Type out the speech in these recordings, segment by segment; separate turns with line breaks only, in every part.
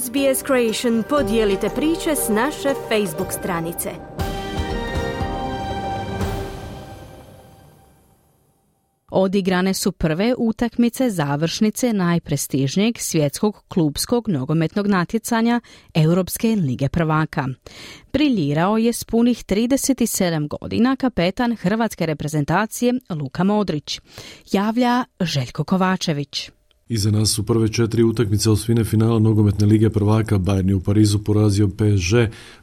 SBS Creation podijelite priče s naše Facebook stranice. Odigrane su prve utakmice završnice najprestižnijeg svjetskog klubskog nogometnog natjecanja Europske lige prvaka. Briljirao je s punih 37 godina kapetan hrvatske reprezentacije Luka Modrić. Javlja Željko Kovačević.
Iza nas su prve četiri utakmice osvine finala nogometne lige prvaka. Bayern je u Parizu porazio PSG,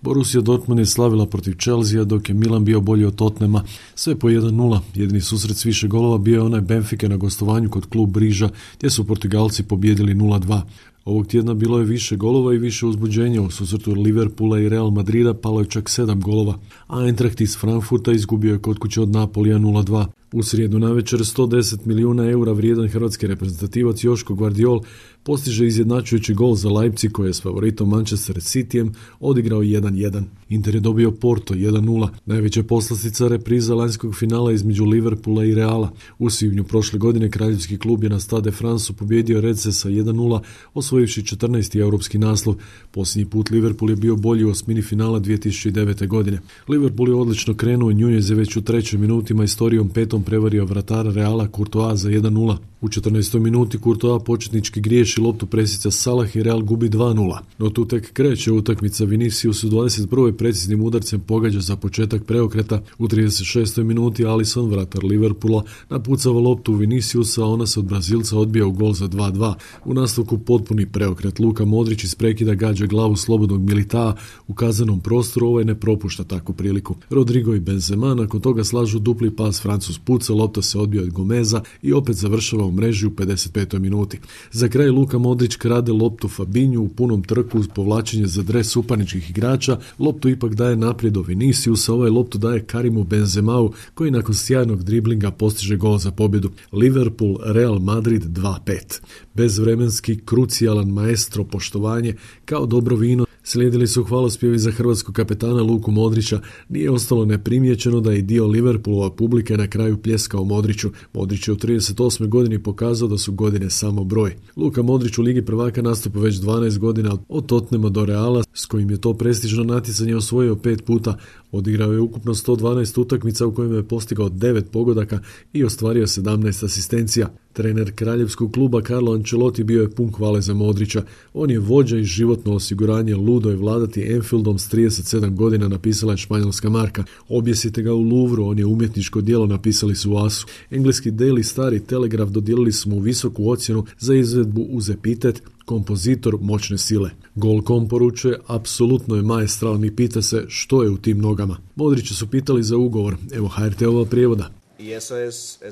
Borussia Dortmund je slavila protiv Chelsea, dok je Milan bio bolji od Totnema. Sve po 1-0. Jedini susret s više golova bio je onaj Benfica na gostovanju kod klub Briža, gdje su Portugalci pobjedili 0-2. Ovog tjedna bilo je više golova i više uzbuđenja. U susretu Liverpoola i Real Madrida palo je čak sedam golova, a Eintracht iz Frankfurta izgubio je kod kuće od Napolija 0-2. U srijedu navečer 110 milijuna eura vrijedan hrvatski reprezentativac Joško Guardiol postiže izjednačujući gol za Leipzig koji je s favoritom Manchester Cityjem odigrao 1-1. Inter je dobio Porto 1-0, najveća poslastica repriza lanjskog finala između Liverpoola i Reala. U svibnju prošle godine kraljevski klub je na Stade France pobjedio Redse sa 1-0, osvojivši 14. europski naslov. Posljednji put Liverpool je bio bolji u osmini finala 2009. godine. Liverpool je odlično krenuo Njunjez je već u trećoj minutima istorijom petom prevario vratara Reala Courtois za 1-0. U 14. minuti Courtois početnički griješi loptu presica Salah i Real gubi 2-0. No tu tek kreće utakmica Vinicius u 21. preciznim udarcem pogađa za početak preokreta. U 36. minuti Alisson, vratar Liverpoola, napucava loptu Viniciusa, ona se od Brazilca odbija u gol za 2-2. U nastavku potpuni preokret. Luka Modrić iz prekida gađa glavu slobodnog Milita u kazanom prostoru, ovaj ne propušta takvu priliku. Rodrigo i Benzema nakon toga slažu dupli pas Francus puca, lopta se odbija od Gomeza i opet završava u mreži u 55. minuti. Za kraj Luka Modrić krade loptu Fabinju u punom trku uz povlačenje za dres supaničkih igrača, loptu ipak daje naprijed Viniciusa, ovaj loptu daje Karimu Benzemau koji nakon sjajnog driblinga postiže gol za pobjedu. Liverpool, Real Madrid 2-5. Bezvremenski, krucijalan maestro poštovanje kao dobro vino Slijedili su hvalospjevi za hrvatskog kapetana Luku Modrića. Nije ostalo neprimjećeno da je dio Liverpoolova publike na kraju pljeskao Modriću. Modrić je u 38. godini pokazao da su godine samo broj. Luka Modrić u Ligi prvaka nastupa već 12 godina od Totnema do Reala, s kojim je to prestižno natjecanje osvojio pet puta. Odigrao je ukupno 112 utakmica u kojima je postigao 9 pogodaka i ostvario 17 asistencija. Trener kraljevskog kluba Carlo Ancelotti bio je pun hvale za Modrića. On je vođa i životno osiguranje ludo je vladati Enfieldom s 37 godina napisala je španjolska marka. Objesite ga u Louvru, on je umjetničko djelo napisali su u Asu. Engleski Daily Stari Telegraf dodijelili su mu visoku ocjenu za izvedbu uz epitet kompozitor moćne sile. Golkom poručuje, apsolutno je maestralni, pita se što je u tim nogama. Modrića su pitali za ugovor, evo HRT-ova prijevoda.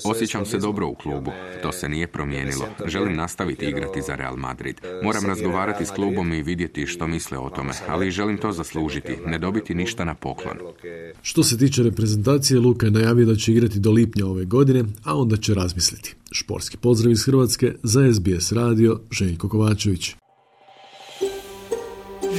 Osjećam se dobro u klubu, to se nije promijenilo. Želim nastaviti igrati za Real Madrid. Moram razgovarati s klubom i vidjeti što misle o tome, ali želim to zaslužiti, ne dobiti ništa na poklon.
Što se tiče reprezentacije, Luka je najavio da će igrati do lipnja ove godine, a onda će razmisliti. Šporski pozdrav iz Hrvatske za SBS radio Željko Kovačević.